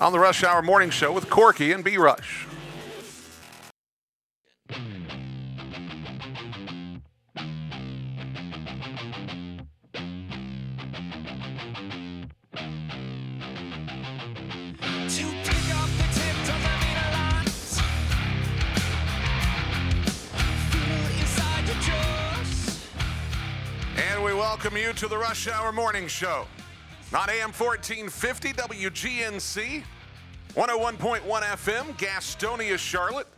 on the Rush Hour Morning Show with Corky and B Rush. To pick up the tip of the meter lines. Feel inside your jaws. And we welcome you to the Rush Hour Morning Show on AM 1450 WGNC, 101.1 FM, Gastonia, Charlotte.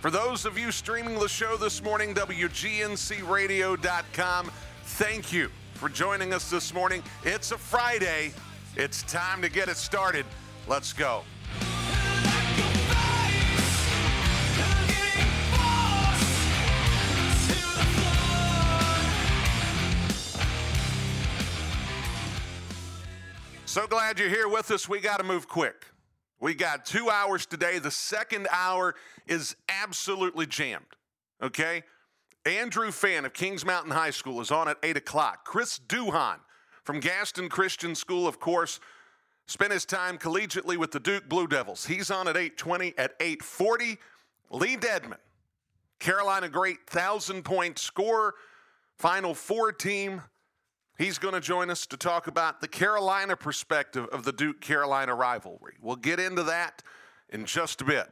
For those of you streaming the show this morning, WGNCradio.com, thank you for joining us this morning. It's a Friday. It's time to get it started. Let's go. So glad you're here with us. We got to move quick. We got two hours today. The second hour is absolutely jammed. Okay? Andrew Fan of Kings Mountain High School is on at 8 o'clock. Chris Duhon from Gaston Christian School, of course, spent his time collegiately with the Duke Blue Devils. He's on at 8.20. At 8.40, Lee Dedmon, Carolina great 1,000-point scorer, Final Four team. He's going to join us to talk about the Carolina perspective of the Duke Carolina rivalry. We'll get into that in just a bit.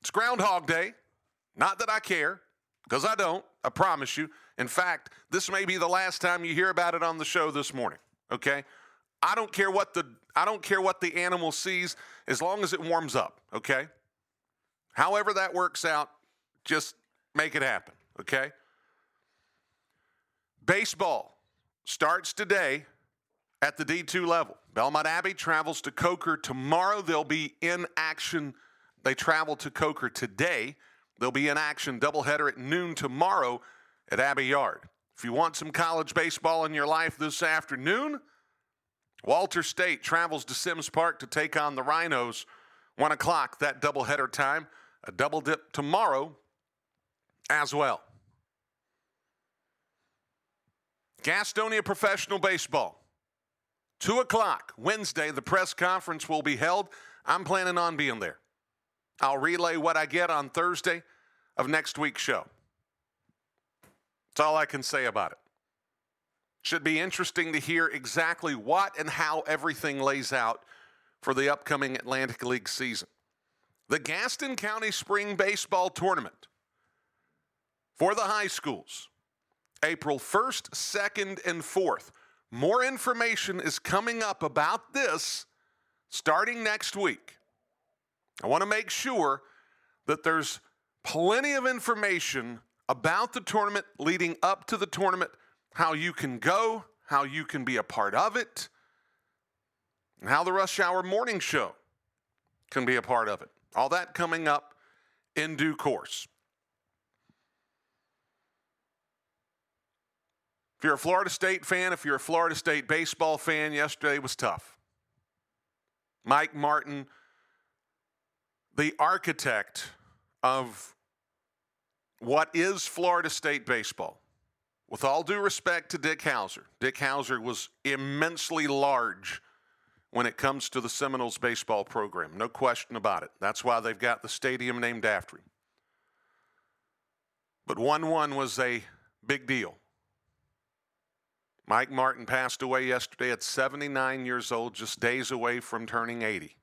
It's Groundhog Day. Not that I care, because I don't, I promise you. In fact, this may be the last time you hear about it on the show this morning, okay? I don't care what the I don't care what the animal sees as long as it warms up, okay? However that works out, just make it happen, okay? Baseball starts today at the D2 level. Belmont Abbey travels to Coker tomorrow. They'll be in action. They travel to Coker today. They'll be in action doubleheader at noon tomorrow at Abbey Yard. If you want some college baseball in your life this afternoon, Walters State travels to Sims Park to take on the Rhinos. One o'clock, that doubleheader time. A double dip tomorrow as well. Gastonia Professional Baseball. Two o'clock, Wednesday, the press conference will be held. I'm planning on being there. I'll relay what I get on Thursday of next week's show. That's all I can say about it. Should be interesting to hear exactly what and how everything lays out for the upcoming Atlantic League season. The Gaston County Spring Baseball Tournament for the high schools, April 1st, 2nd, and 4th. More information is coming up about this starting next week. I want to make sure that there's plenty of information about the tournament leading up to the tournament, how you can go, how you can be a part of it, and how the Rush Hour Morning Show can be a part of it. All that coming up in due course. If you're a Florida State fan, if you're a Florida State baseball fan, yesterday was tough. Mike Martin, the architect of what is Florida State baseball. With all due respect to Dick Howser, Dick Howser was immensely large when it comes to the Seminoles baseball program. No question about it. That's why they've got the stadium named after him. But 1 1 was a big deal. Mike Martin passed away yesterday at 79 years old, just days away from turning 80.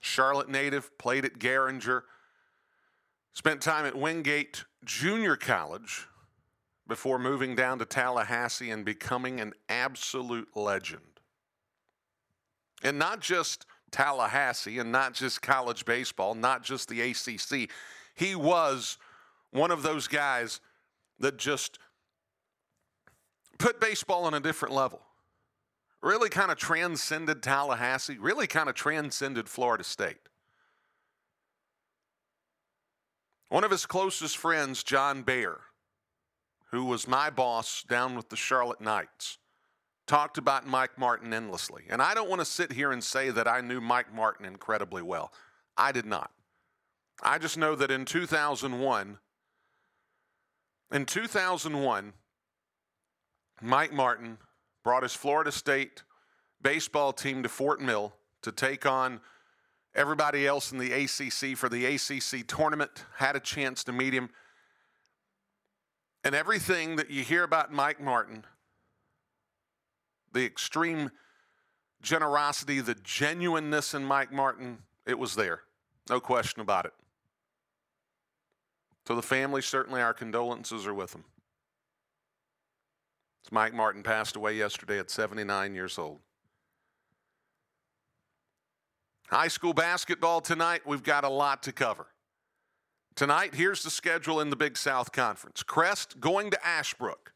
Charlotte native, played at Garinger, spent time at Wingate Junior College before moving down to Tallahassee and becoming an absolute legend. And not just Tallahassee and not just college baseball, not just the ACC. He was one of those guys that just put baseball on a different level. really kind of transcended Tallahassee, really kind of transcended Florida State. One of his closest friends, John Baer, who was my boss down with the Charlotte Knights, talked about Mike Martin endlessly. And I don't want to sit here and say that I knew Mike Martin incredibly well. I did not. I just know that in 2001, in 2001, Mike Martin brought his Florida State baseball team to Fort Mill to take on everybody else in the ACC for the ACC tournament, had a chance to meet him. And everything that you hear about Mike Martin, the extreme generosity, the genuineness in Mike Martin, it was there. No question about it. To the family, certainly our condolences are with them. Mike Martin passed away yesterday at 79 years old. High school basketball tonight, we've got a lot to cover. Tonight, here's the schedule in the Big South Conference Crest going to Ashbrook.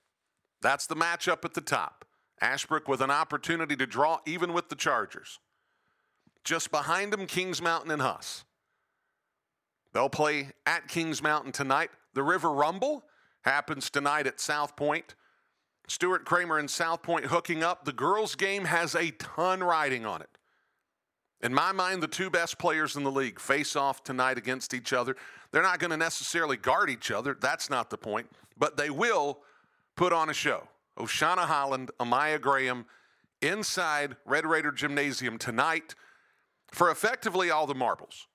That's the matchup at the top. Ashbrook with an opportunity to draw even with the Chargers. Just behind them, Kings Mountain and Huss. They'll play at Kings Mountain tonight. The River Rumble happens tonight at South Point. Stuart Cramer and South Point hooking up. The girls' game has a ton riding on it. In my mind, the two best players in the league face off tonight against each other. They're not going to necessarily guard each other. That's not the point. But they will put on a show. Oshana Holland, Amaya Graham inside Red Raider Gymnasium tonight for effectively all the marbles.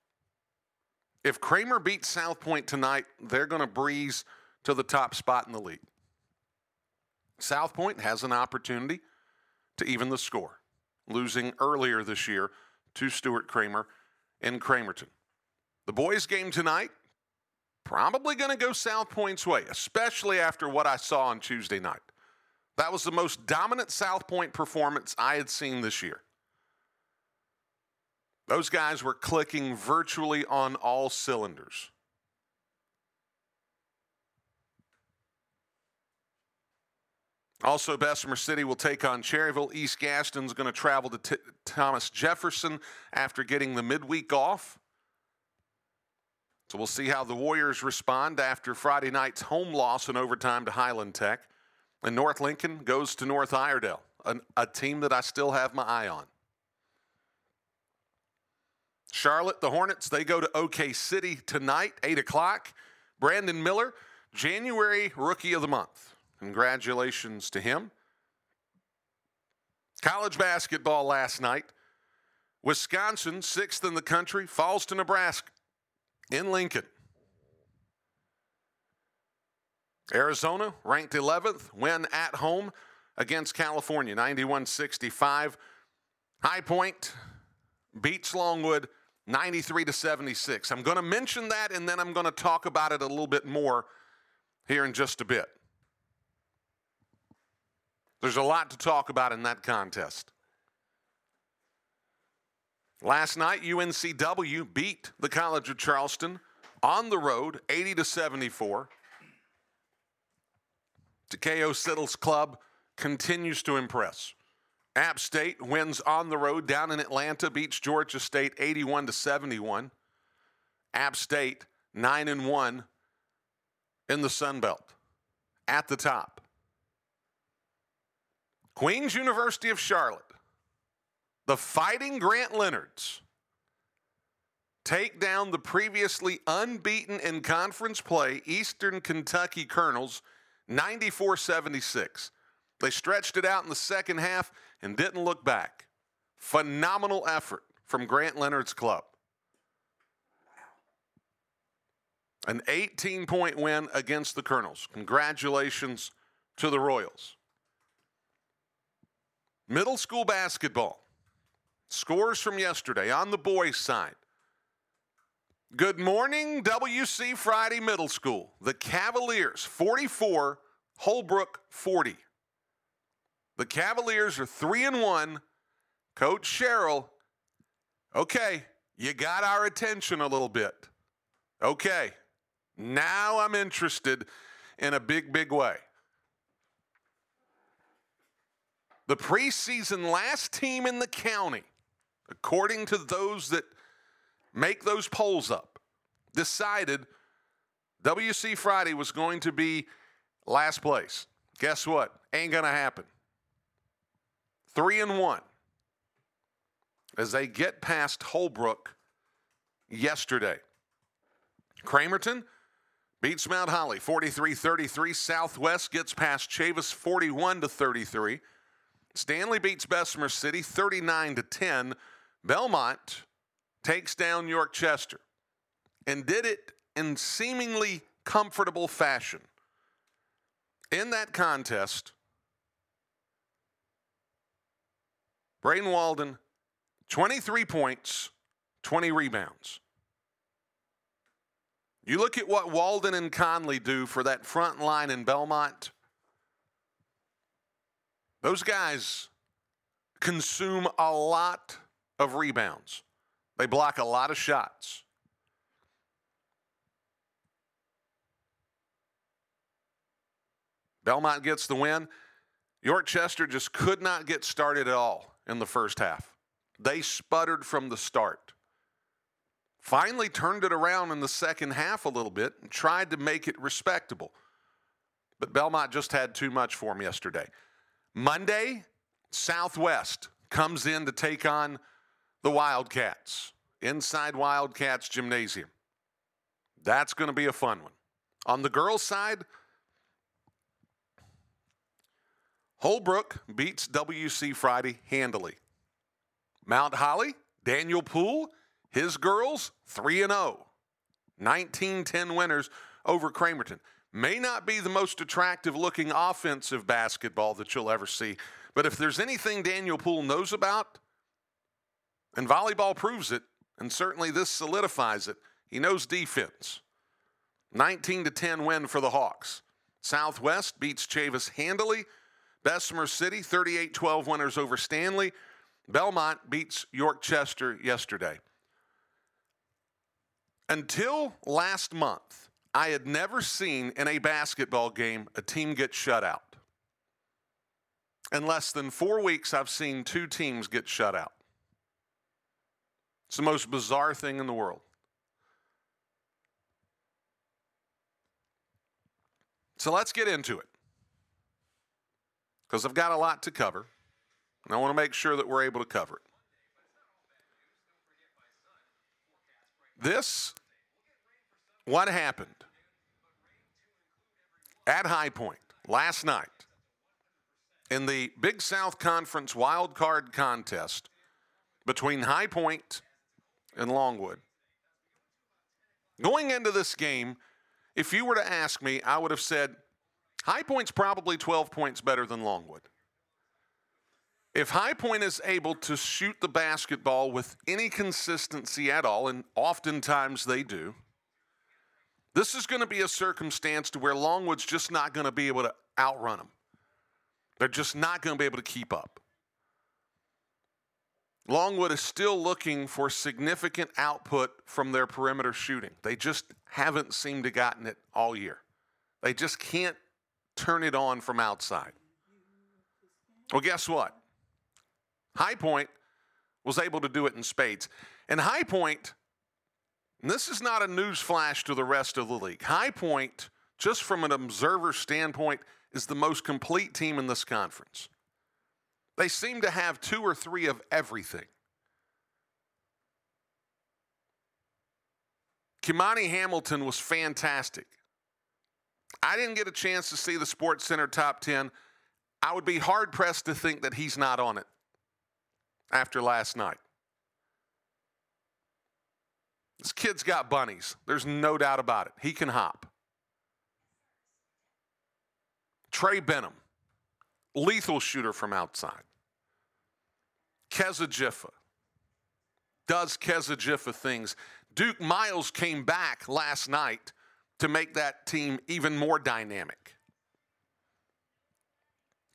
If Cramer beats South Point tonight, they're going to breeze to the top spot in the league. South Point has an opportunity to even the score, losing earlier this year to Stuart Cramer in Cramerton. The boys' game tonight, probably going to go South Point's way, especially after what I saw on Tuesday night. That was the most dominant South Point performance I had seen this year. Those guys were clicking virtually on all cylinders. Also, Bessemer City will take on Cherryville. East Gaston's going to travel to T- Thomas Jefferson after getting the midweek off. So we'll see how the Warriors respond after Friday night's home loss in overtime to Highland Tech. And North Lincoln goes to North Iredell, an, a team that I still have my eye on. Charlotte, the Hornets, they go to OK City tonight, 8 o'clock. Brandon Miller, January Rookie of the Month. Congratulations to him. College basketball last night. Wisconsin, sixth in the country, falls to Nebraska in Lincoln. Arizona, ranked 11th, win at home against California, 91 65. High Point beats Longwood 93 to 76. I'm going to mention that and then I'm going to talk about it a little bit more here in just a bit. There's a lot to talk about in that contest. Last night, UNCW beat the College of Charleston on the road, 80 to 74. Takayo Siddle's club continues to impress. App State wins on the road down in Atlanta, beats Georgia State 81 to 71. App State 9 and 1 in the Sun Belt at the top. Queens University of Charlotte, the Fighting Grant Leonards, take down the previously unbeaten in conference play Eastern Kentucky Colonels 94 76. They stretched it out in the second half and didn't look back. Phenomenal effort from Grant Leonard's club. An 18 point win against the Colonels. Congratulations to the Royals. Middle school basketball. Scores from yesterday on the boys' side. Good morning, WC Friday Middle School. The Cavaliers 44, Holbrook 40. The Cavaliers are 3 and 1. Coach Cheryl, okay, you got our attention a little bit. Okay, now I'm interested in a big, big way. The preseason last team in the county, according to those that make those polls up, decided WC Friday was going to be last place. Guess what? Ain't going to happen. Three and one as they get past Holbrook yesterday. Cramerton beats Mount Holly 43 33. Southwest gets past Chavis 41 to 33. Stanley beats Bessemer City 39 to 10. Belmont takes down York Chester and did it in seemingly comfortable fashion. In that contest, Braden Walden, 23 points, 20 rebounds. You look at what Walden and Conley do for that front line in Belmont. Those guys consume a lot of rebounds. They block a lot of shots. Belmont gets the win. York Chester just could not get started at all in the first half. They sputtered from the start. Finally turned it around in the second half a little bit and tried to make it respectable. But Belmont just had too much for them yesterday. Monday, Southwest comes in to take on the Wildcats inside Wildcats Gymnasium. That's going to be a fun one. On the girls' side, Holbrook beats WC Friday handily. Mount Holly, Daniel Poole, his girls 3 and 0. 19-10 winners over Cramerton. May not be the most attractive looking offensive basketball that you'll ever see, but if there's anything Daniel Poole knows about, and volleyball proves it, and certainly this solidifies it, he knows defense. 19 to 10 win for the Hawks. Southwest beats Chavis handily. Bessemer City 38-12 winners over Stanley. Belmont beats York Chester yesterday. Until last month, I had never seen in a basketball game a team get shut out. In less than four weeks, I've seen two teams get shut out. It's the most bizarre thing in the world. So let's get into it because I've got a lot to cover, and I want to make sure that we're able to cover it. This, what happened at High Point last night in the Big South Conference wild card contest between High Point and Longwood. Going into this game, if you were to ask me, I would have said High Point's probably 12 points better than Longwood. If High Point is able to shoot the basketball with any consistency at all, and oftentimes they do, this is going to be a circumstance to where Longwood's just not going to be able to outrun them. They're just not going to be able to keep up. Longwood is still looking for significant output from their perimeter shooting. They just haven't seemed to gotten it all year. They just can't turn it on from outside. Well, guess what? High Point was able to do it in spades. And High Point, and this is not a news flash to the rest of the league. High Point, just from an observer standpoint, is the most complete team in this conference. They seem to have two or three of everything. Kimani Hamilton was fantastic. I didn't get a chance to see the Sports Center top 10. I would be hard pressed to think that he's not on it after last night. This kid's got bunnies. There's no doubt about it. He can hop. Trey Benham, lethal shooter from outside. Kezza Giffa does Kezza Giffa things. Duke Miles came back last night to make that team even more dynamic.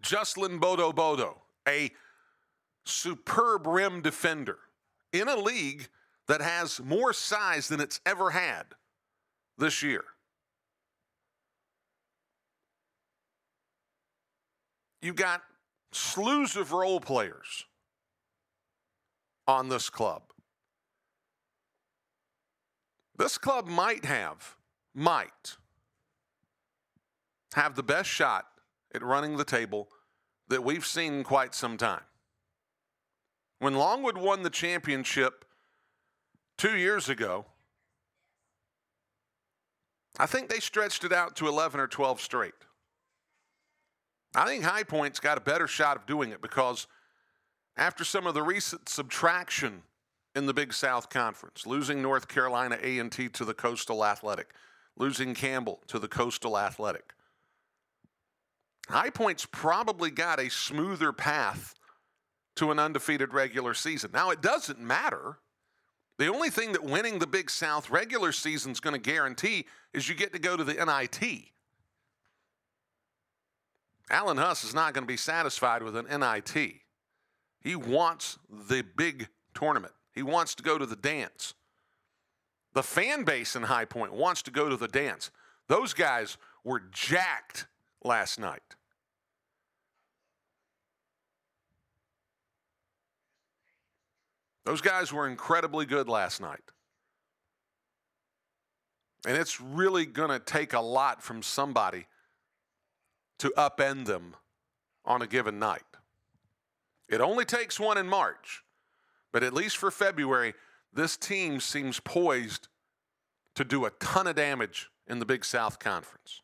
Juslin Bodo Bodo, a superb rim defender in a league that has more size than it's ever had this year. You've got slews of role players on this club. This club might have, might have the best shot at running the table that we've seen in quite some time. When Longwood won the championship two years ago, I think they stretched it out to 11 or 12 straight. I think High Point's got a better shot of doing it because after some of the recent subtraction in the Big South Conference, losing North Carolina A&T to the Coastal Athletic, losing Campbell to the Coastal Athletic, High Point's probably got a smoother path to an undefeated regular season. Now, it doesn't matter. The only thing that winning the Big South regular season is going to guarantee is you get to go to the NIT. Alan Huss is not going to be satisfied with an NIT. He wants the big tournament. He wants to go to the dance. The fan base in High Point wants to go to the dance. Those guys were jacked last night. Those guys were incredibly good last night. And it's really going to take a lot from somebody to upend them on a given night. It only takes one in March, but at least for February, this team seems poised to do a ton of damage in the Big South Conference.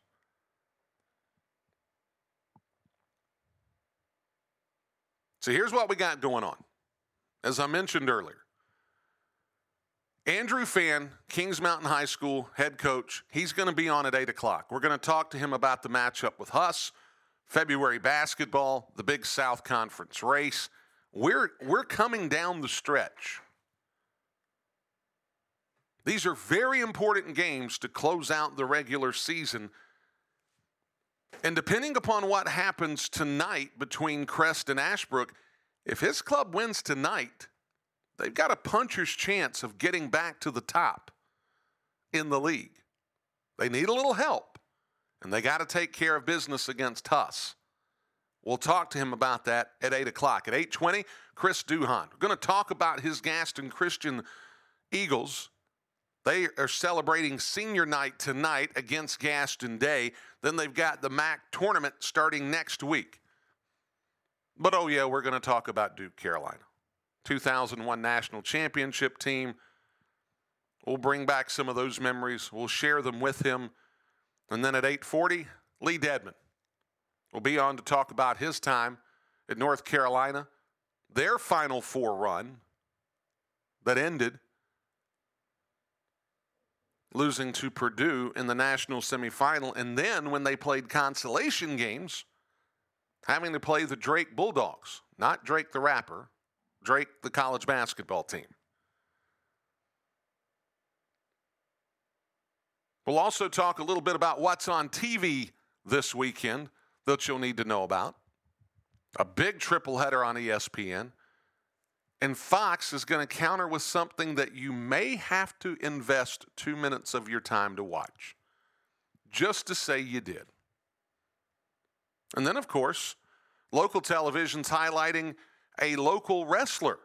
So here's what we got going on. As I mentioned earlier, Andrew Fan, Kings Mountain High School head coach, he's going to be on at 8 o'clock. We're going to talk to him about the matchup with Huss, February basketball, the Big South Conference race. We're, we're coming down the stretch. These are very important games to close out the regular season. And depending upon what happens tonight between Crest and Ashbrook, if his club wins tonight, they've got a puncher's chance of getting back to the top in the league. They need a little help, and they got to take care of business against Huss. We'll talk to him about that at 8 o'clock. At 8.20, Chris Duhon. We're going to talk about his Gaston Christian Eagles. They are celebrating senior night tonight against Gaston Day. Then they've got the MAC tournament starting next week. But oh, yeah, we're going to talk about Duke Carolina. 2001 national championship team. We'll bring back some of those memories. We'll share them with him. And then at 8:40, Lee Dedmon will be on to talk about his time at North Carolina, their Final Four run that ended losing to Purdue in the national semifinal, and then when they played consolation games, having to play the Drake Bulldogs, not Drake the rapper, Drake the college basketball team. We'll also talk a little bit about what's on TV this weekend that you'll need to know about. A big triple header on ESPN. And Fox is going to counter with something that you may have to invest two minutes of your time to watch, just to say you did. And then, of course, local television's highlighting a local wrestler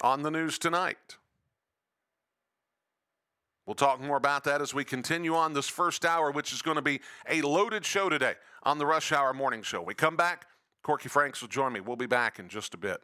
on the news tonight. We'll talk more about that as we continue on this first hour, which is going to be a loaded show today on the Rush Hour Morning Show. We come back, Corky Franks will join me. We'll be back in just a bit.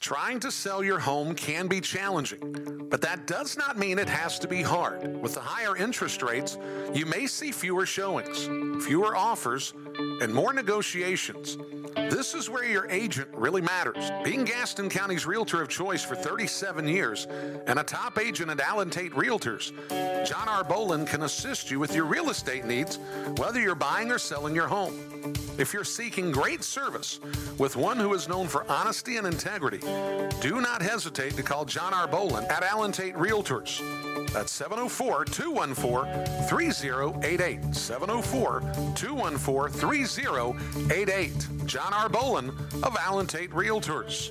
Trying to sell your home can be challenging, but that does not mean it has to be hard. With the higher interest rates, you may see fewer showings, fewer offers, and more negotiations. This is where your agent really matters. Being Gaston County's realtor of choice for 37 years and a top agent at Allen Tate Realtors, John R. Bolin can assist you with your real estate needs, whether you're buying or selling your home. If you're seeking great service with one who is known for honesty and integrity, do not hesitate to call John R. Bolin at Allen Tate Realtors. That's 704 214 3088. 704 214 3088. John R. Bolin of Allen Tate Realtors.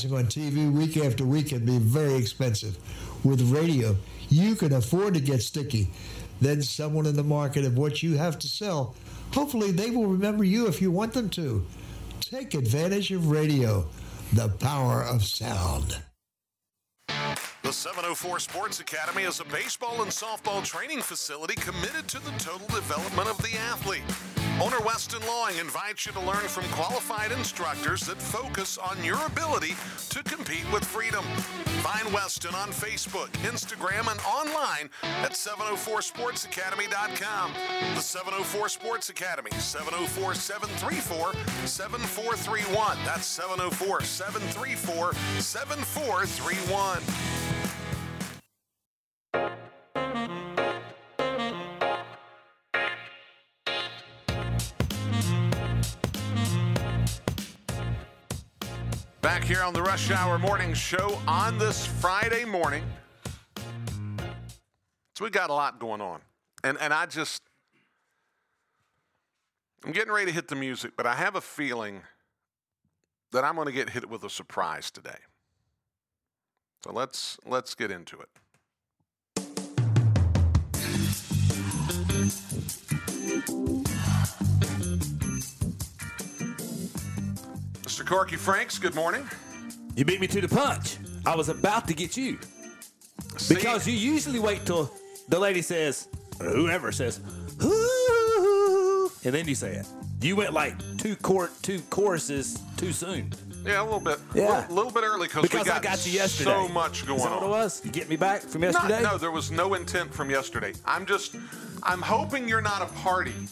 on TV week after week can be very expensive. With radio, you can afford to get sticky. Then someone in the market of what you have to sell, hopefully they will remember you if you want them to. Take advantage of radio, the power of sound. The 704 Sports Academy is a baseball and softball training facility committed to the total development of the athlete. Owner Weston Lawing invites you to learn from qualified instructors that focus on your ability to compete with freedom. Find Weston on Facebook, Instagram, and online at 704sportsacademy.com. The 704 Sports Academy, 704 734 7431. That's 704 734 7431. Back here on the Rush Hour Morning Show on this Friday morning. So we got a lot going on. And and I just I'm getting ready to hit the music, but I have a feeling that I'm going to get hit with a surprise today. So let's let's get into it. Corky Franks, good morning. You beat me to the punch. I was about to get you See- because you usually wait till the lady says, or whoever says, "Ooh," and then you say it. You went like two court two choruses too soon Yeah, a little bit. Yeah. A little bit early because we because got I got you yesterday. so much going Is that on. what it was? You get me back from Not- yesterday? no, there was no intent from yesterday. I'm just, I'm hoping you're not a party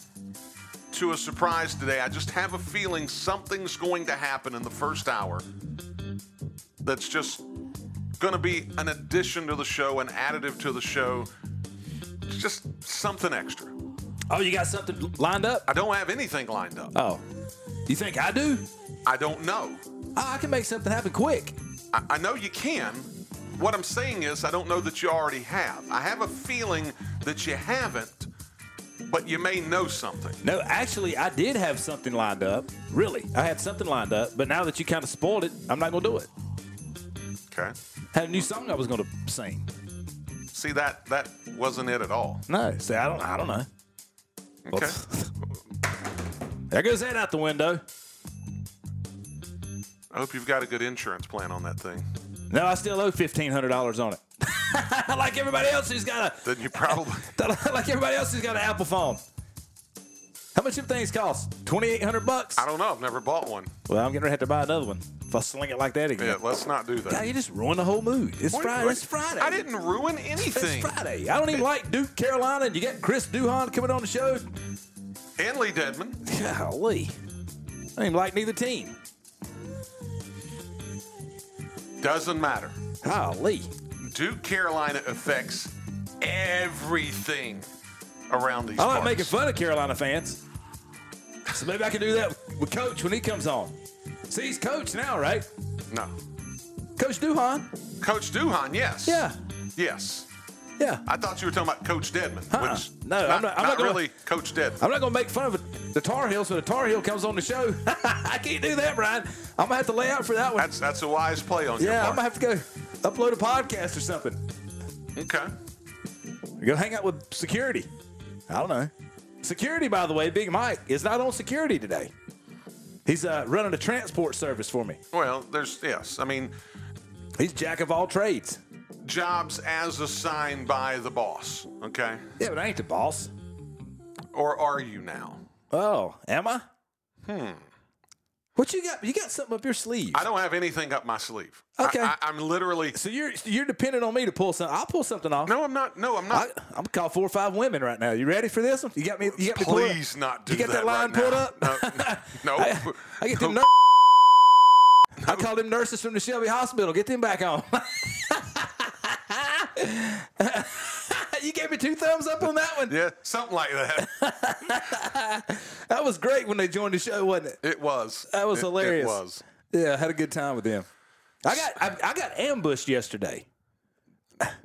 to a surprise today. I just have a feeling something's going to happen in the first hour that's just going to be an addition to the show, an additive to the show, just something extra. Oh, you got something lined up? I don't have anything lined up. Oh, you think I do? I don't know. Oh, I can make something happen quick. I, I know you can. What I'm saying is, I don't know that you already have. I have a feeling that you haven't, but you may know something. No, actually, I did have something lined up. Really, I had something lined up, but now that you kind of spoiled it, I'm not gonna do it. Okay. Had a new song I was gonna sing. See that that wasn't it at all. No, see, I don't, I don't know. Okay. There goes that out the window. I hope you've got a good insurance plan on that thing. No, I still owe fifteen hundred dollars on it. like everybody else who's got a, Then you probably like everybody else who's got an Apple phone. How much them things cost? Twenty eight hundred bucks. I don't know. I've never bought one. Well, I'm to have to buy another one if I sling it like that again. Yeah, let's not do that. God, you just ruined the whole mood. It's Friday. It's Friday. I didn't ruin anything. It's Friday. I don't even like Duke Carolina, and you got Chris Duhon coming on the show. And Lee Dedmon. Golly. I don't even like neither team. Doesn't matter. Golly. Duke Carolina affects everything around these I like parts. making fun of Carolina fans. So maybe I can do that with Coach when he comes on. See, he's coach now, right? No. Coach Duhon. Coach Duhon, yes. Yeah. Yes. Yeah. I thought you were talking about Coach Dedmon, Uh-uh. which No, I'm not, not- I'm not gonna- really Coach Dedmon. I'm not going to make fun of the Tar Heels when the Tar Heel comes on the show. I can't do that, Brian. I'm going to have to lay out for that one. That's that's a wise play on your part. yeah, I'm going to have to go upload a podcast or something. okay. To hang out with security. I don't know. Security, by the way, Big Mike is not on security today. He's uh, running a transport service for me. Well, there's yes. I mean, He's jack of all trades. jobs as assigned by the boss. Okay. Yeah, but I ain't the boss. Or are you now? Oh, am I? What you got? You got something up your sleeve. I don't have anything up my sleeve. I- Okay. I, am literally. so you're you're dependent on me to pull something. I'll pull something off. No, I'm not. No, I'm not. I'm gonna call four or five women right now. You ready for this one? You got me. You got me. Please not do that. You got that, that line right pulled up? No, no. I, I get them. No. I call them nurses from the Shelby Hospital. Get them back on. you gave me two thumbs up on that one. Yeah, something like that. That was great when they joined the show, wasn't it? It was. That was It- hilarious. It was. Yeah, I had a good time with them. I got I, I got ambushed yesterday.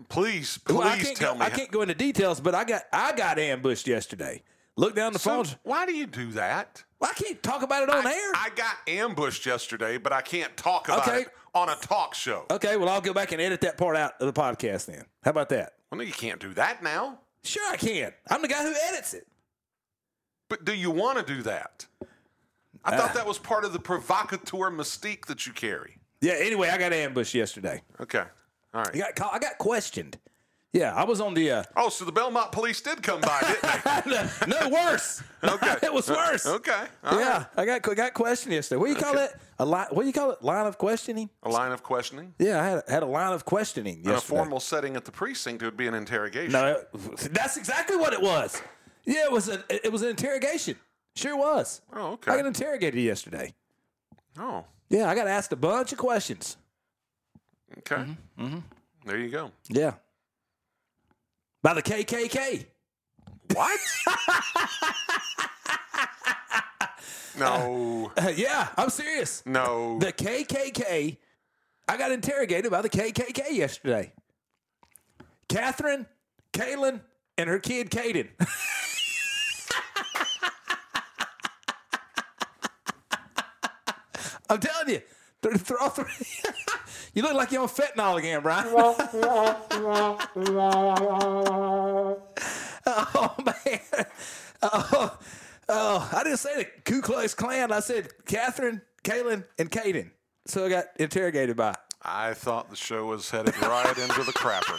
Please, please Well, tell go, me. I can't go into details, but I got I got ambushed yesterday. Look down the So, phone. why do you do that? I can't talk about it on I, air. I got ambushed yesterday, but I can't talk about Okay. it on a talk show. okay, well I'll go back and edit that part out of the podcast then. How about that? Well, no, you can't do that now. Sure, I can. I'm the guy who edits it. But do you want to do that? I Uh. thought that was part of the provocateur mystique that you carry. Yeah. Anyway, I got ambushed yesterday. Okay. All right. I got I got questioned. Yeah, I was on the. Uh, Oh, so the Belmont police did come by, didn't they? no, worse. Okay. it was worse. Okay. All yeah, right. I got got questioned yesterday. What do you call Okay. it? A line? What do you call it? Line of questioning? A line of questioning. Yeah, I had had a line of questioning In a formal setting at the precinct, it would be an interrogation. No, it- that's exactly what it was. Yeah, it was a it was an interrogation. Sure was. Oh, okay. I got interrogated yesterday. Oh, Yeah, I got asked a bunch of questions. okay. Mm-hmm. There you go. Yeah. By the KKK. What? no. Uh, yeah, I'm serious. No. The KKK. I got interrogated by the KKK yesterday. Catherine, Kaylin, and her kid Caden. I'm telling you, th- th- all three. You look like you're on fentanyl again, Brian. oh man. Oh, oh, I didn't say the Ku Klux Klan. I said Catherine, Kaylin, and Caden. So I got interrogated by. I thought the show was headed right into the crapper.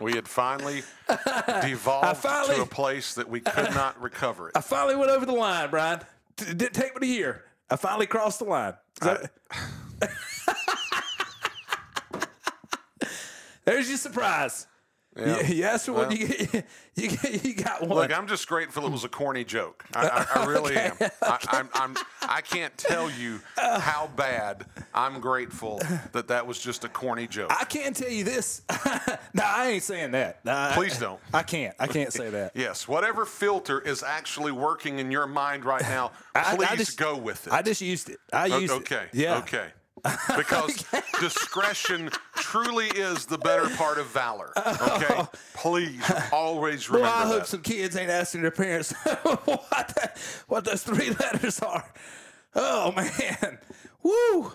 We had finally devolved finally- to a place that we could not recover it. I finally went over the line, Brian. It didn't take me a year. I finally crossed the line. So- There's your surprise. Yeah. You, you asked for one, Well- you, get- you, get- you got one. Look, I'm just grateful it was a corny joke. I, I, I really am. I, I'm, I'm, I can't tell you how bad I'm grateful that that was just a corny joke. I can't tell you this. no, I ain't saying that. No, I- Please don't. I can't. I can't say that. Yes, whatever filter is actually working in your mind right now, I- I please just- go with it. I just used it. I O- used okay. it. Yeah. Okay. Because discretion truly is the better part of valor. Okay. Please always remember. Well, I hope that. some kids ain't asking their parents what the, what those three letters are. Oh man, woo!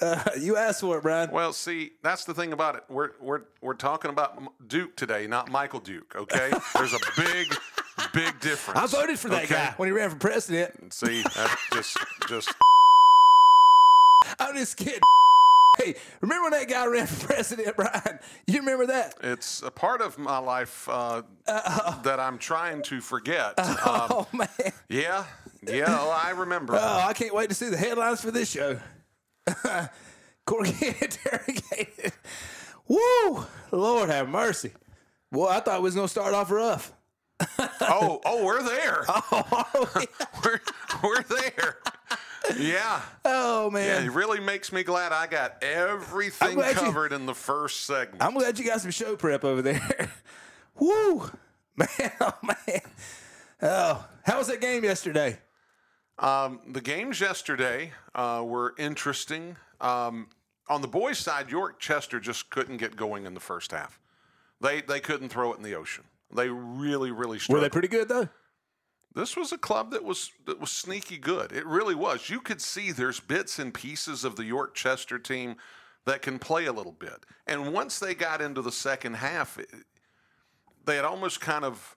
Uh, you asked for it, Brian. Well, see, that's the thing about it. We're we're we're talking about Duke today, not Michael Duke. Okay. There's a big, big difference. I voted for that Okay? guy when he ran for president. See, that's just just I'm just kidding. Hey, remember when that guy ran for president, Brian? You remember that? it's a part of my life uh, that I'm trying to forget. Um, oh man. yeah, yeah, oh, I remember. Oh, I can't wait to see the headlines for this show. Corky interrogated. Woo! Lord have mercy. Boy, I thought we was gonna start off rough. oh, oh, we're there. we're we're there. Yeah. Oh man. Yeah, it really makes me glad I got everything glad you- covered in the first segment. I'm glad you got some show prep over there. Woo, man, oh man. Oh, how was that game yesterday? Um, the games yesterday uh, were interesting. Um, on the boys' side, York Chester just couldn't get going in the first half. They they couldn't throw it in the ocean. They really really struggled. Were they pretty good though? This was a club that was that was sneaky good. It really was. You could see there's bits and pieces of the York Chester team that can play a little bit. And once they got into the second half, it, they had almost kind of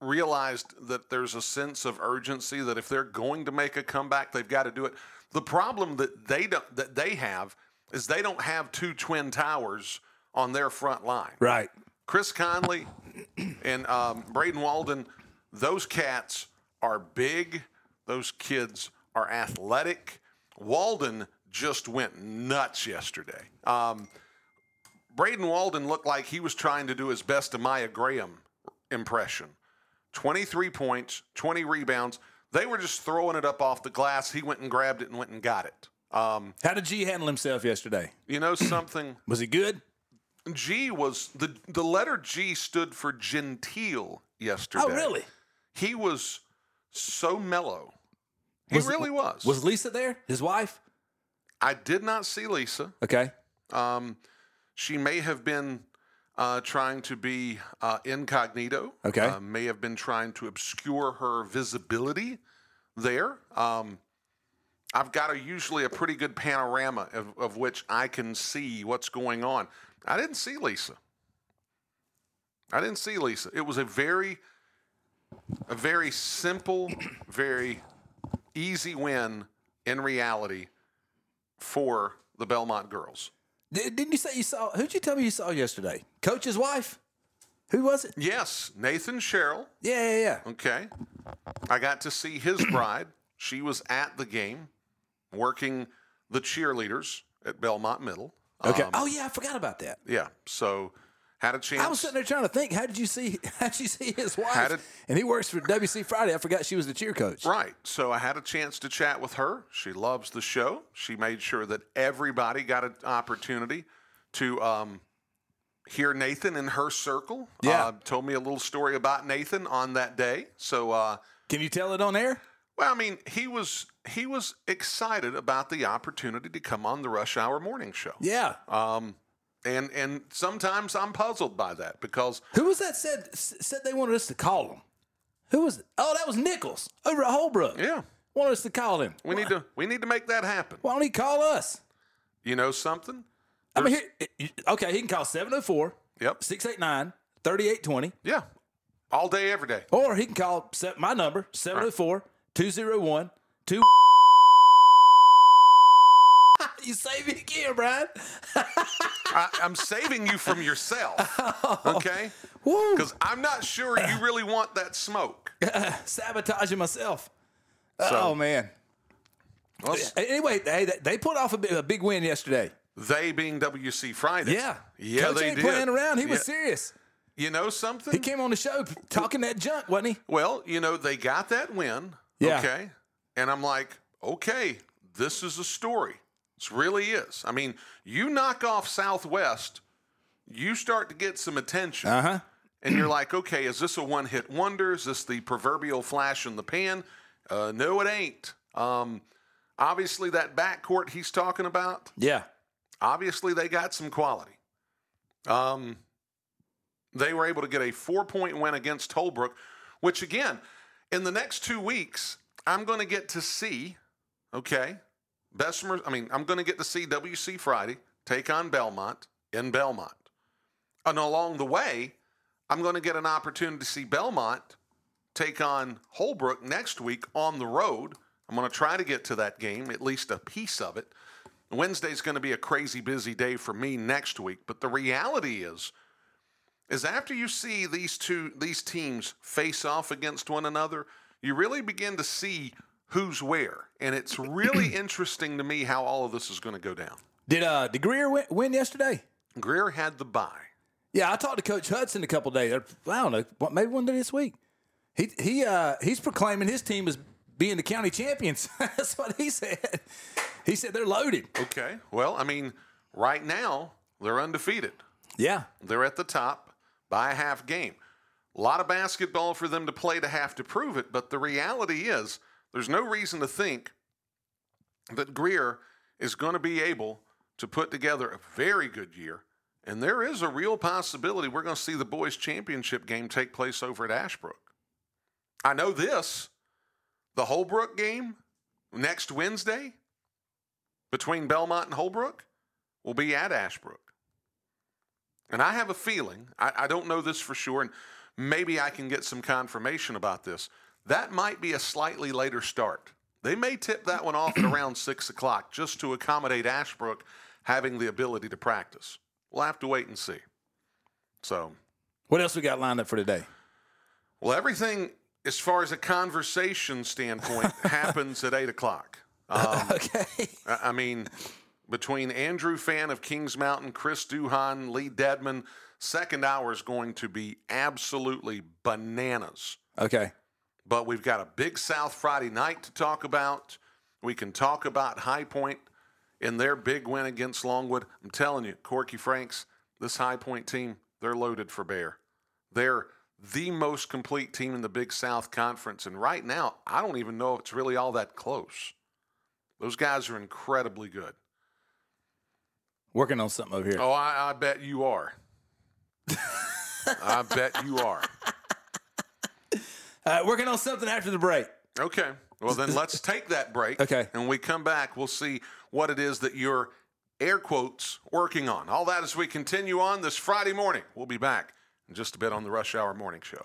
realized that there's a sense of urgency that if they're going to make a comeback, they've got to do it. The problem that they don't that they have is they don't have two twin towers on their front line. Right. Chris Conley and um, Braden Walden, those cats are big. Those kids are athletic. Walden just went nuts yesterday. Um, Braden Walden looked like he was trying to do his best Amaya Graham impression. 23 points, 20 rebounds. They were just throwing it up off the glass. He went and grabbed it and went and got it. Um, How did G handle himself yesterday? you know something? Was he good? G was the the letter G stood for genteel yesterday. Oh, really? He was so mellow. He Was- really was. Was Lisa there? His wife? I did not see Lisa. Okay. Um, she may have been uh, trying to be uh, incognito. Okay. Uh, may have been trying to obscure her visibility there. Um, I've got a, usually a pretty good panorama of, of which I can see what's going on. I didn't see Lisa. I didn't see Lisa. It was a very, a very simple, very easy win in reality for the Belmont girls. Didn't you say you saw? Who'd you tell me you saw yesterday? Coach's wife? Who was it? Yes, Nathan Sherrill. Yeah, yeah, yeah. Okay. I got to see his bride. She was at the game working the cheerleaders at Belmont Middle. Okay. Um, oh yeah, I forgot about that. yeah. So had a chance. I was sitting there trying to think. How did you see? How did you see his wife? It- and he works for WC Friday. I forgot she was the cheer coach. Right. So I had a chance to chat with her. She loves the show. She made sure that everybody got an opportunity to um, hear Nathan in her circle. Yeah. Uh, told me a little story about Nathan on that day. So, uh, Can you tell it on air? well, I mean, he was he was excited about the opportunity to come on the Rush Hour Morning Show. Yeah. Um, and and sometimes I'm puzzled by that because Who was that said said they wanted us to call him? Who was it? Oh, that was Nichols over at Holbrook. yeah, Wanted us to call him. we need to we need to make that happen. Why don't he call us? You know something? I mean, here, okay, he can call 704 Yep. 689 3820, Yeah. All day, every day. or he can call my number 704 201 2. You save it again, Brian. I, I'm saving you from yourself. Okay? Woo. Because I'm not sure you really want that smoke. Sabotaging myself. So- oh, man. Well, Anyway, they, they put off a big, a big win yesterday. they being WC Friday. Yeah. Yeah, Coach they ain't did. playing around. He was serious. You know something? He came on the show talking that junk, wasn't he? Well, you know, they got that win. Yeah. Okay. And I'm like, okay, this is a story. This really is. I mean, you knock off Southwest, you start to get some attention. Uh huh. And you're like, okay, is this a one hit wonder? Is this the proverbial flash in the pan? Uh, no, it ain't. Um, obviously, that backcourt he's talking about, Yeah. obviously, they got some quality. Um, they were able to get a four point win against Holbrook, which, again, in the next two weeks, I'm going to get to see, okay, Bessemer, I mean, I'm going to get to see WC Friday take on Belmont in Belmont. And along the way, I'm going to get an opportunity to see Belmont take on Holbrook next week on the road. I'm going to try to get to that game, at least a piece of it. Wednesday's going to be a crazy busy day for me next week, but the reality is is after you see these two these teams face off against one another, you really begin to see who's where. And it's really interesting to me how all of this is going to go down. Did uh did Greer win, win yesterday? Greer had the bye. Yeah, I talked to Coach Hudson a couple days. I don't know, maybe one day this week. He he uh he's proclaiming his team is being the county champions. That's what he said. He said they're loaded. Okay. Well, I mean, right now they're undefeated. Yeah. They're at the top by a half game. A lot of basketball for them to play to have to prove it, but the reality is there's no reason to think that Greer is going to be able to put together a very good year. And there is a real possibility we're going to see the boys' championship game take place over at Ashbrook. I know this the Holbrook game next Wednesday between Belmont and Holbrook will be at Ashbrook. And I have a feeling, I, I, don't know this for sure, and maybe I can get some confirmation about this. That might be a slightly later start. They may tip that one off at around 6 o'clock just to accommodate Ashbrook having the ability to practice. We'll have to wait and see. So, what else we got lined up for today? Well, everything as far as a conversation standpoint happens at 8 o'clock. Um, okay. I mean, between Andrew Fan of Kings Mountain, Chris Duhon, Lee Dedmon, second hour is going to be absolutely bananas. Okay. But we've got a big South Friday night to talk about. We can talk about High Point in their big win against Longwood. I'm telling you, Corky Franks, this High Point team, they're loaded for bear. They're the most complete team in the Big South Conference. And right now, I don't even know if it's really all that close. Those guys are incredibly good. Working on something over here. Oh, I, I bet you are. I bet you are. Uh, working on something after the break. Okay. Well, then let's take that break. Okay. And when we come back, we'll see what it is that you're air quotes working on. All that as we continue on this Friday morning. We'll be back in just a bit on the Rush Hour Morning Show.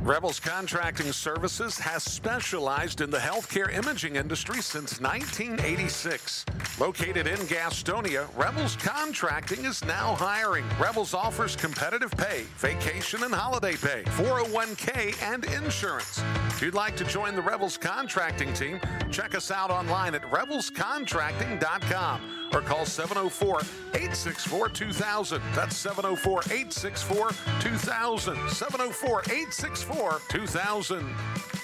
Rebels Contracting Services has specialized in the healthcare imaging industry since 1986. Located in Gastonia, Rebels Contracting is now hiring. Rebels offers competitive pay, vacation and holiday pay, 401k, and insurance. If you'd like to join the Rebels Contracting team, check us out online at rebelscontracting.com or call 704 864 2000. That's 704 864 2000. 704 864 2000.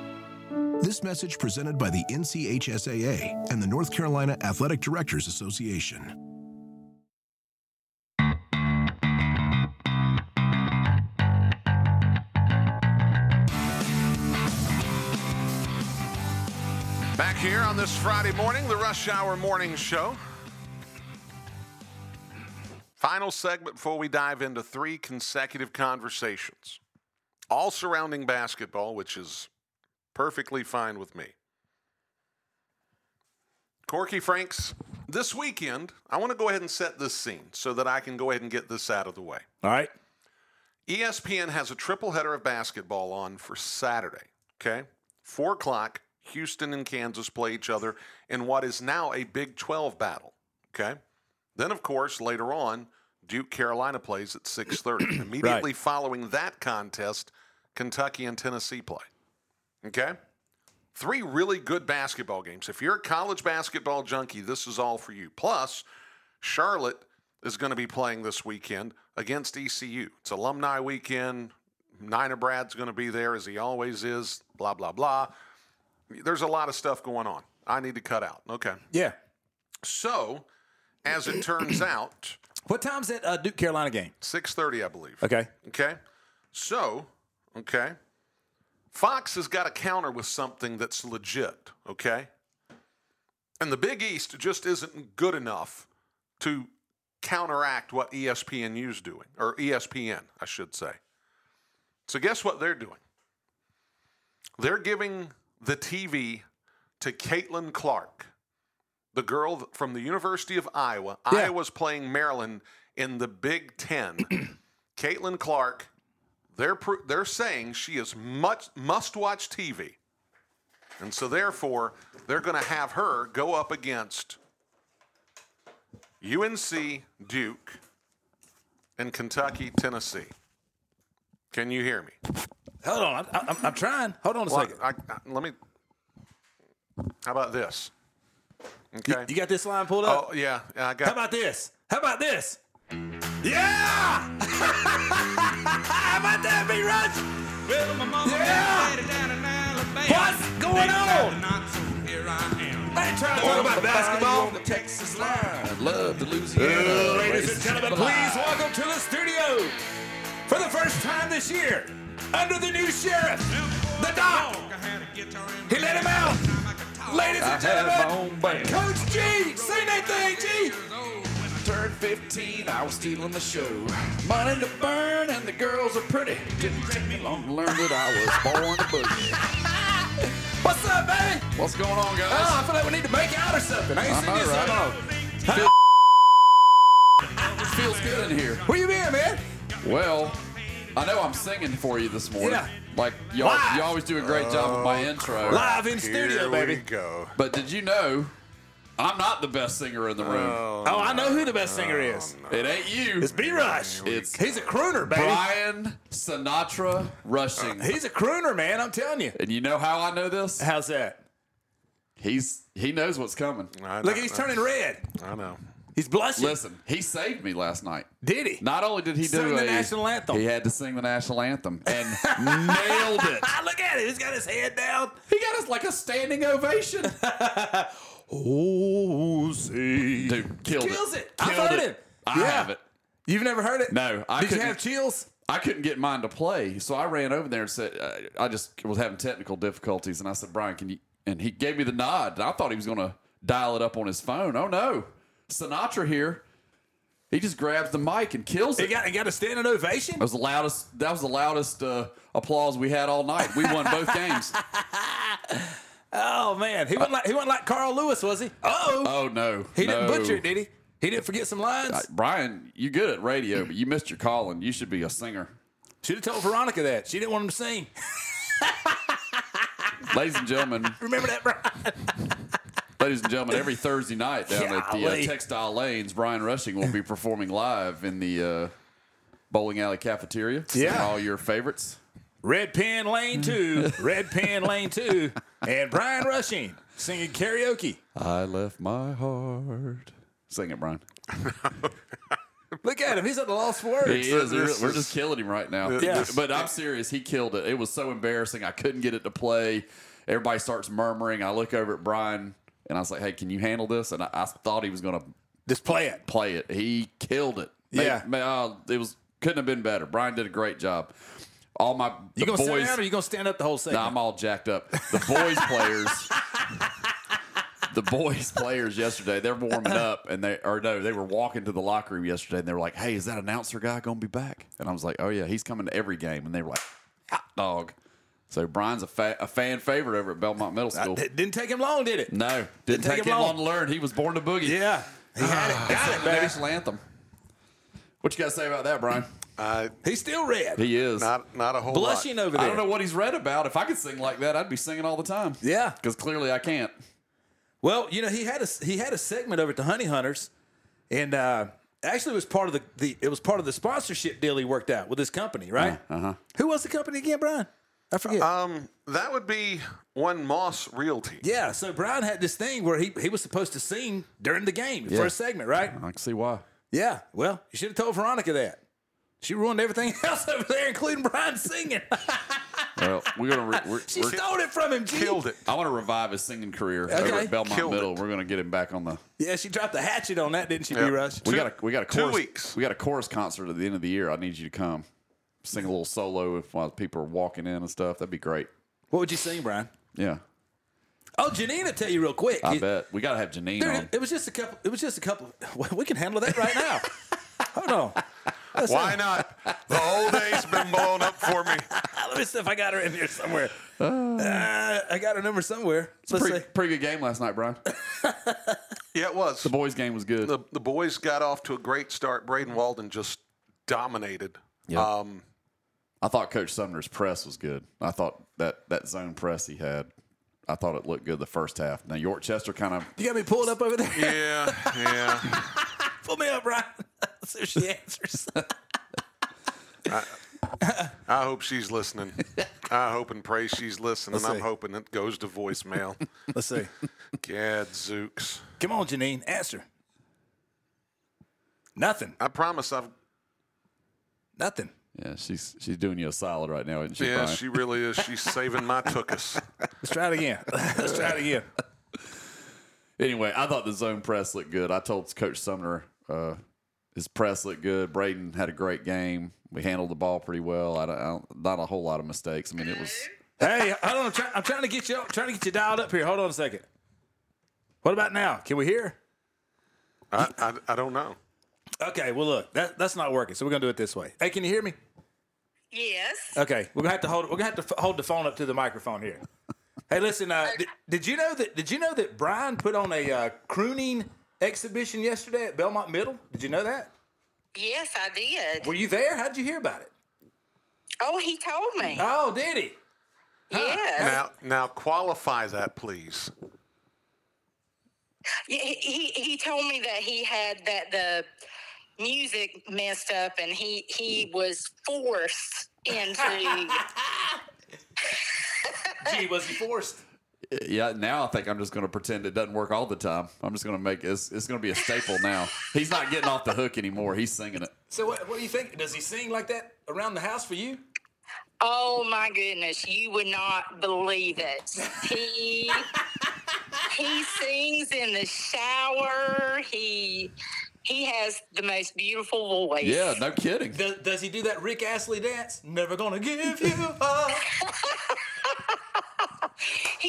This message presented by the NCHSAA and the North Carolina Athletic Directors Association. Back here on this Friday morning, the Rush Hour Morning Show. Final segment before we dive into three consecutive conversations, all surrounding basketball, which is perfectly fine with me. Corky Franks, this weekend, I want to go ahead and set this scene so that I can go ahead and get this out of the way. All right. ESPN has a triple header of basketball on for Saturday. Okay. Four o'clock, Houston and Kansas play each other in what is now a Big 12 battle. Okay. Then, of course, later on, Duke Carolina plays at 6:30. Immediately following that contest, Kentucky and Tennessee play. Okay? Three really good basketball games. If you're a college basketball junkie, this is all for you. Plus, Charlotte is going to be playing this weekend against ECU. It's alumni weekend. Nina Brad's going to be there as he always is, blah, blah, blah. There's a lot of stuff going on. I need to cut out. Okay. Yeah. So, as it turns out, What time's that uh, Duke Carolina game? 6:30, I believe. Okay. Okay. So, okay. Fox has got to counter with something that's legit, okay? And the Big East just isn't good enough to counteract what E ESPNU's doing, or ESPN, I should say. So, guess what they're doing? They're giving the TV to Caitlin Clark, the girl from the University of Iowa. Yeah. Iowa's playing Maryland in the Big Ten. Caitlin Clark, they're they're saying she is much must-watch TV, and so therefore they're going to have her go up against UNC, Duke, and Kentucky, Tennessee. Can you hear me? Hold on. I, I'm trying. Hold on a Well, second. I, I, let me. How about this? You, Okay. you got this line pulled up? oh yeah, I got. How about this? How about this? Yeah! How about that, B. Rush? Well, my mama Yeah! and daddy down in Alabama. What's going on? decided Not so here I am. I trying to talk about basketball. on the Texas line. Love the Louisiana. Ladies and races gentlemen, alive. please welcome to the studio for the first time this year under the new sheriff, the doc. I had a guitar in He let him out. Ladies and gentlemen. Coach G, sing that thing, G. Turned 15, I was stealing the show. Money to burn, and the girls are pretty. Didn't take me long to learn that I was born to boogie. What's up, baby? What's going on, guys? Oh, I feel like we need to make out or something. I ain't I seen know, you so right? long. Feel- feels good in here. Where you been, man? Well, I know I'm singing for you this morning. Yeah. Like y'all, Live. you always do a great job with my intro. Live in studio, Here baby. we go. But did you know I'm not the best singer in the room? Oh, oh I know who the best singer is. Oh, it ain't you. It's B. Rush. It's He's a crooner, baby. Brian Sinatra rushing. Uh, he's a crooner, man. I'm telling you. and you know how I know this? How's that? He's he knows what's coming. I Look, he's turning red. I know. He's blushing. Listen, he saved me last night. Did he? Not only did he do Sing the a- national anthem. he had to sing the national anthem and nailed it. Look at it. He's got his head down. He got us like a standing ovation. Oh, see. Dude, killed Kills it. it. I've Killed heard it. it. I Yeah. have it. You've never heard it? No, I Did you couldn't- have chills? I couldn't get mine to play, so I ran over there and said, uh, I just was having technical difficulties, and I said, Brian, can you? And he gave me the nod. And I thought he was going to dial it up on his phone. Oh no, Sinatra here. He just grabs the mic and kills He it. got, he got a standing ovation? That was the loudest. That was the loudest uh, applause we had all night. We won both games. Oh, man. He wasn't like, he wasn't like Carl Lewis, was he? Uh-oh. Oh no, he didn't butcher it, did he? He didn't forget some lines? Uh, Brian, you good at radio, but you missed your calling. You should be a singer. Should have told Veronica that. She didn't want him to sing. Ladies and gentlemen, Remember that, Brian? ladies and gentlemen, every Thursday night down at the uh, Textile Lanes, Brian Rushing will be performing live in the uh, bowling alley cafeteria. Yeah. all your favorites. Red Pen Lane 2, Red Pen Lane 2, and Brian Rushing singing karaoke. I left my heart. Sing it, Brian. Look at him. He's at the lost for words. He is. We're, we're just killing him right now. Yeah. But I'm serious. He killed it. It was so embarrassing. I couldn't get it to play. Everybody starts murmuring. I look over at Brian and I was like, hey, can you handle this? And I, I thought he was going to Just play it. play it. He killed it. Yeah. Ma- uh, it was couldn't have been better. Brian did a great job. All my You gonna boys. sit down or you gonna stand up the whole segment? Nah, I'm all jacked up. The boys players. The boys players yesterday, they're warming up and they or no, they were walking to the locker room yesterday and they were like, Hey, is that announcer guy gonna be back? And I was like, Oh yeah, he's coming to every game. And they were like, Hot dog. So Brian's a, fa- a fan favorite over at Belmont Middle School. It didn't take him long, did it? no, didn't take take him him long long. to learn. He was born to boogie. Yeah. He had it. Ah, got it, baby. national anthem. What you got to say about that, Brian? Uh, He's still red. He is. not not a whole Blushing lot. over I don't know what he's read about. If I could sing like that, I'd be singing all the time. Yeah. Because clearly I can't. Well, you know, he had a he had a segment over at the Honey Hunters, and uh, actually it was part of the, the it was part of the sponsorship deal he worked out with his company, right? Uh huh. Who was the company again, Brian? I forget. Um, that would be one Moss Realty. yeah, so Brian had this thing where he he was supposed to sing during the game, the Yeah. first segment, right? I can see why. Yeah. Well, you should have told Veronica that. She ruined everything else over there, including Brian singing. Well, we're gonna. Re- we're, she we're, stole it from him. G. Killed it. I want to revive his singing career over Okay. at Belmont Killed Middle. it. We're gonna get him back on the. Yeah, she dropped the hatchet on that, didn't she, Yep. B. Rush? We Two- got a we got a two chorus. weeks. We got a chorus concert at the end of the year. I need you to come, sing a little solo if while people are walking in and stuff. That'd be great. What would you sing, Brian? Yeah, Oh, Jeanene will tell you real quick. I You- bet we got to have Jeanene Dude, on. it, it was just a couple. It was just a couple. We can handle that right now. Hold on. Let's Why not? The whole day's been blown up for me. Let me see if I got her in here somewhere. Uh, I got her number somewhere. Let's Pretty, see. pretty good game last night, Brian. Yeah, it was. The boys' game was good. the, the boys got off to a great start. Braden Walden just dominated. Um, I thought Coach Sumner's press was good. I thought that that zone press he had, I thought it looked good the first half. Now York Chester kind of You got me pulled up over there. yeah, yeah. Pull me up, Brian. Let's see if she answers. I hope she's listening. I hope and pray she's listening. Let's I'm see. hoping it goes to voicemail. Let's see. Gadzooks. Come on, Jeanene. Answer. Nothing. I promise I've Nothing. yeah she's she's doing you a solid right now, isn't she? yeah, Brian? she really is. She's saving my tookus. Let's try it again. Let's try it again. Anyway, I thought the zone press looked good. I told Coach Sumner uh, his press looked good. Braden had a great game. We handled the ball pretty well. I don't, I don't, not a whole lot of mistakes. I mean, it was Hey, hold on. I'm, try, I'm trying to get you. trying to get you dialed up here. Hold on a second. What about now? Can we hear? I, I, I don't know. Okay. Well, look, that, that's not working. So we're gonna do it this way. Hey, can you hear me? Yes. Okay. We're gonna have to hold. We're gonna have to f- hold the phone up to the microphone here. Hey, listen. Uh, did, did you know that? Did you know that Brian put on a uh, crooning exhibition yesterday at Belmont Middle? Did you know that? Yes, I did. Were you there? How did you hear about it? Oh, he told me. Oh, did he? yes. Now, now qualify that, please. He, he he told me that he had that the music messed up and he he was forced into Gee, was he forced? Yeah. Now I think I'm just going to pretend it doesn't work all the time. I'm just going to make it's, it's going to be a staple now. He's not getting off the hook anymore. He's singing it. So what, what do you think? Does he sing like that around the house for you? Oh my goodness, you would not believe it. He he sings in the shower. He he has the most beautiful voice. Yeah, no kidding. Does, does he do that Rick Astley dance? Never gonna give you up.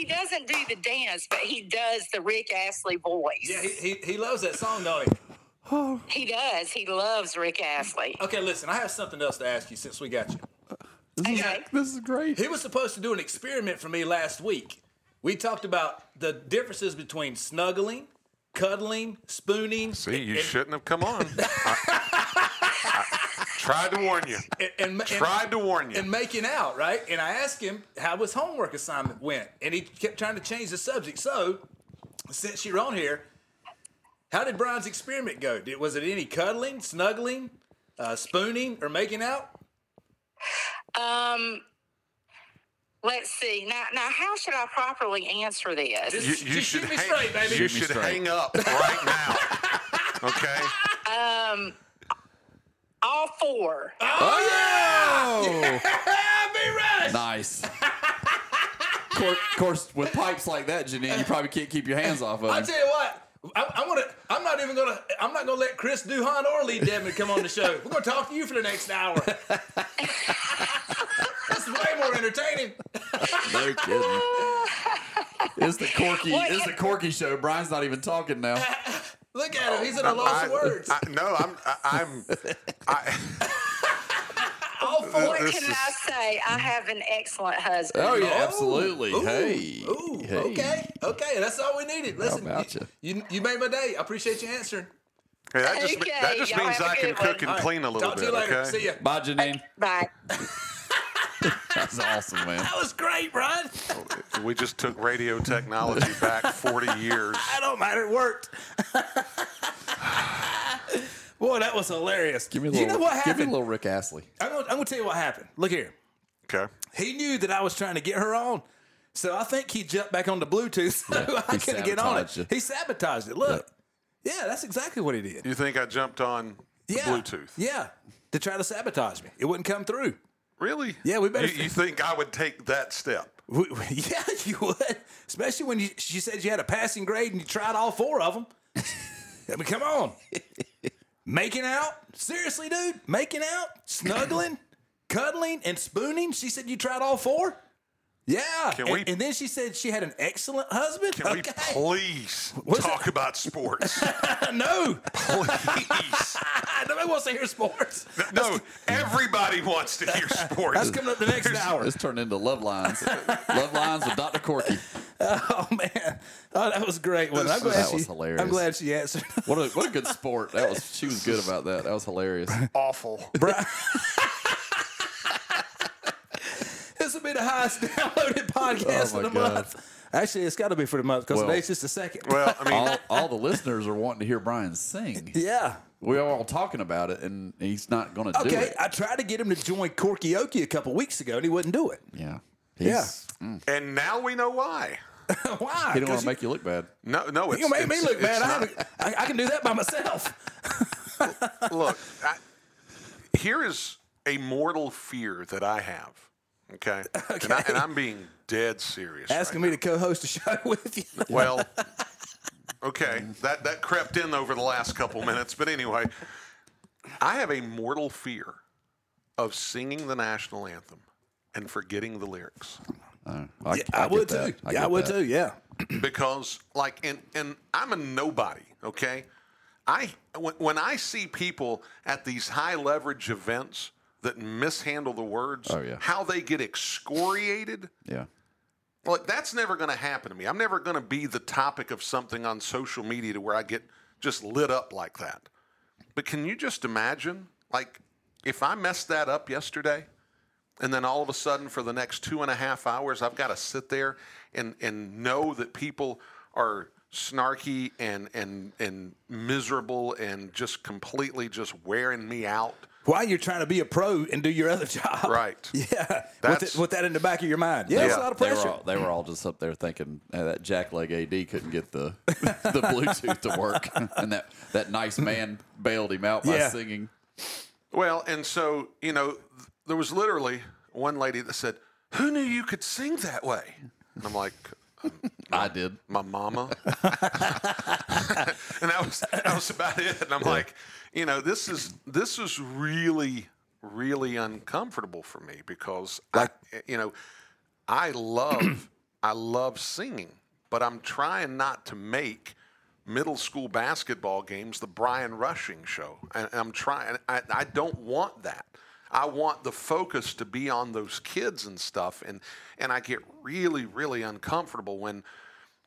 He doesn't do the dance, but he does the Rick Astley voice. yeah, he, he, he loves that song, don't he? He does. He loves Rick Astley. Okay, listen, I have something else to ask you since we got you. Okay. This is great. He was supposed to do an experiment for me last week. We talked about the differences between snuggling, cuddling, spooning. See, you and, shouldn't have come on. I, I tried to warn you. and, and, and- Tried to warn you. and making out, right? And I asked him how his homework assignment went, and he kept trying to change the subject. So since you're on here, how did Brian's experiment go? Did, was it any cuddling, snuggling, uh, spooning, or making out? Um, let's see. Now, now, how should I properly answer this? You, you Just should shoot me hang, straight, baby. You should straight. hang up right now. Okay. Um, all four. Oh, yeah! Be right. nice. Of course, with pipes like that, Jeanene, you probably can't keep your hands off of I tell you what, I, I want to. I'm not even gonna. I'm not gonna let Chris Duhon or Lee Dedmon come on the show. We're gonna talk to you for the next hour. That's way more entertaining. No kidding. It's the Corky. What? It's the Corky show. Brian's not even talking now. Look at him. He's at a loss of words. I, no, I'm. I, I'm. I, All four. What can is- I say? I have an excellent husband. Oh yeah, Oh, absolutely. ooh, hey, Ooh, hey. okay, okay. That's all we needed. Listen, How about you, you you made my day. I appreciate you answering. Hey, that just, Okay, that just means I can good cook one. and All right, clean a little Talk bit. to you later. Okay. See ya. Bye, Jeanene. Bye. That's awesome, man. That was great, Brian. We just took radio technology back 40 years. I don't matter. It worked. Boy, that was hilarious. Give me a you little. know what Give me a happened? little Rick Astley. I'm gonna, I'm gonna tell you what happened. Look here. Okay. He knew that I was trying to get her on. So I think he jumped back on the Bluetooth so I couldn't get on it. you. He sabotaged it. Look. Yeah, that's exactly what he did. You think I jumped on the Yeah. Bluetooth? Yeah. To try to sabotage me. It wouldn't come through. Really? Yeah, we better- You, you think I would take that step? We- we- Yeah, you would. Especially when you, she said you had a passing grade and you tried all four of them. I mean, come on. Making out? Seriously, dude? Making out? Snuggling? cuddling? And spooning? She said you tried all four? Yeah. Can and, we- and then she said she had an excellent husband? Can we please What's talk about sports? no. please. Nobody wants to hear sports. No, everybody wants to hear sports. That's coming up the next hour. This turned into Love Lines. Love Lines with Dr. Corky. Oh, man. Oh, that was great. One. I'm glad That she, was hilarious. I'm glad she answered. What a what a good sport. That was she was good about that. That was hilarious. awful. This will be the highest downloaded podcast Oh, of the God. month. Actually, it's got to be for the month because Well- today's just the second. Well, I mean, All, all the listeners are wanting to hear Brian sing. yeah. We are all talking about it, and he's not going to do it. Okay, it. I tried to get him to join Corky Corkioki a couple weeks ago, and he wouldn't do it. Yeah. Yeah. Mm, and now we know why. Why? he didn't want to make you look bad. No, no, it's you gonna make me look bad. I, I, I can do that by myself. look, I, here is a mortal fear that I have. Okay, And, I, and I'm being dead serious. Asking right me to co-host a show with you. Well, okay, that that crept in over the last couple minutes, but anyway, I have a mortal fear of singing the national anthem and forgetting the lyrics Uh, I, Yeah, I, get would that. too. I yeah, I would that. too. Yeah. because like and and I'm a nobody, okay? I when, when I see people at these high leverage events that mishandle the words, Oh, yeah. how they get excoriated, Yeah. like that's never going to happen to me. I'm never going to be the topic of something on social media to where I get just lit up like that. But can you just imagine, like, if I messed that up yesterday, and then all of a sudden for the next two and a half hours, I've got to sit there and and know that people are snarky and and and miserable and just completely just wearing me out. While you're trying to be a pro and do your other job. Right. Yeah. With, it, with that in the back of your mind. Yeah, it's a lot of They pressure. were, all, they were all just up there thinking uh, that jackleg AD couldn't get the the Bluetooth to work, and that, that nice man bailed him out by Yeah. singing. Well, and so you know, there was literally one lady that said, "Who knew you could sing that way?" And I'm like. I did. my mama. and that was that was about it. And I'm like, you know, this is this is really really uncomfortable for me because I, you know, I love I love singing, but I'm trying not to make middle school basketball games the Brian Rushing show. And I'm trying I, I don't want that. I want the focus to be on those kids and stuff and and I get really really uncomfortable when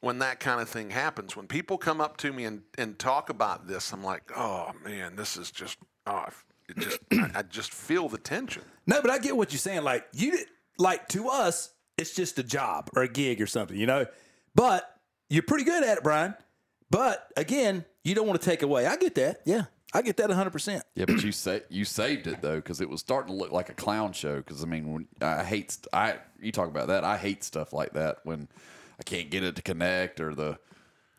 when that kind of thing happens. When people come up to me and, and talk about this, I'm like, oh man, this is just oh, it just I, I just feel the tension. No, but I get what you're saying. Like you, did- like to us, it's just a job or a gig or something, you know. But you're pretty good at it, Brian. But again, you don't want to take away. I get that. Yeah, I get that 100. percent Yeah, but you sa- you saved it though because it was starting to look like a clown show. Because I mean, when I hate I you talk about that. I hate stuff like that when I can't get it to connect or the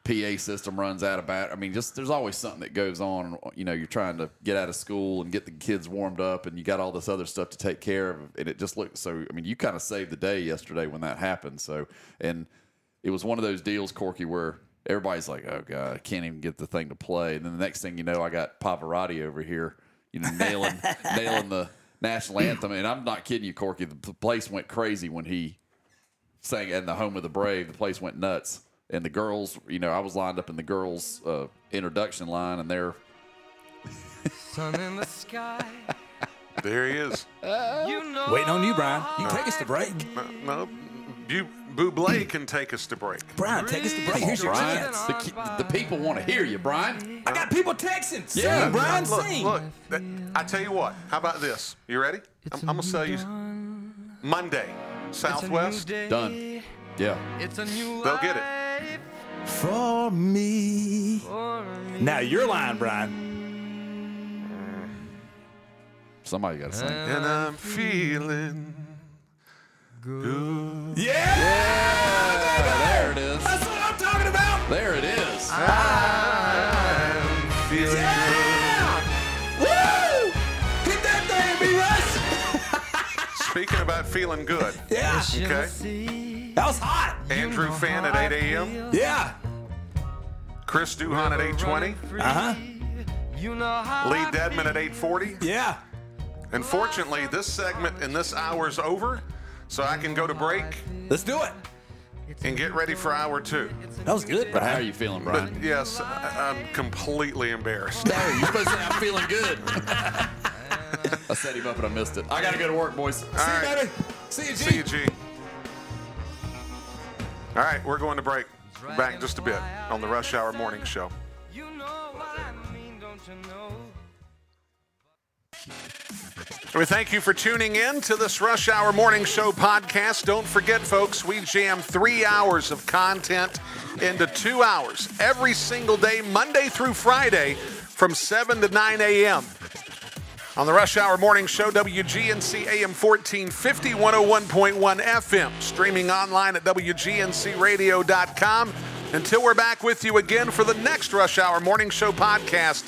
PA system runs out of battery. I mean, just there's always something that goes on. You know, you're trying to get out of school and get the kids warmed up, and you got all this other stuff to take care of, and it just looks so. I mean, you kind of saved the day yesterday when that happened. So, and it was one of those deals, Corky, where everybody's like, "Oh God, I can't even get the thing to play." And then the next thing you know, I got Pavarotti over here, you know, nailing nailing the national anthem. And I'm not kidding you, Corky. The place went crazy when he sang in the home of the brave. The place went nuts. And the girls, you know, I was lined up in the girls' uh, introduction line, and they're Sun in the sky. There he is. You know Waiting on you, Brian. You can take us to break. No, no Bu- Buble can take us to break. Brian, take us to break. Come on, Here's your Brian. chance. The, ki- the people want to hear you, Brian. I got people texting. Sing, Yeah. Brian, look, sing. look. that- I tell you what. How about this? You ready? I'm, I'm gonna sell you Monday, Southwest. Done. Yeah. It's a new They'll get it. For me. for me. Now your line, Brian. Somebody got to sing. And I'm feeling good. Yeah. there it is. That's what I'm talking about. There it is. I'm Speaking about feeling good, Yeah. okay? That was hot. Andrew Fan at 8 a.m. Yeah. Chris Duhon at 8:20. Uh huh. you know Lee Dedmon at 8:40. Yeah. And fortunately, this segment and this hour's over, so I can go to break Let's do it. and get ready for hour two. That was good, But how are you feeling, But Brian? yes, I- I'm completely embarrassed. No, you're supposed to say I'm feeling good. I set him up and I missed it. I got to go to work, boys. All right. Baby. See you, G. See you, G. All right, we're going to break. Back in just a bit on the Rush Hour Morning Show. You know what I mean, don't you know? We thank you for tuning in to this Rush Hour Morning Show podcast. Don't forget, folks, we jam three hours of content into two hours every single day, Monday through Friday, from 7 to 9 a.m. On the Rush Hour Morning Show, WGNC AM 1450, 101.1 FM, streaming online at WGNCradio.com. Until we're back with you again for the next Rush Hour Morning Show podcast.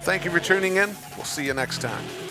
Thank you for tuning in. We'll see you next time.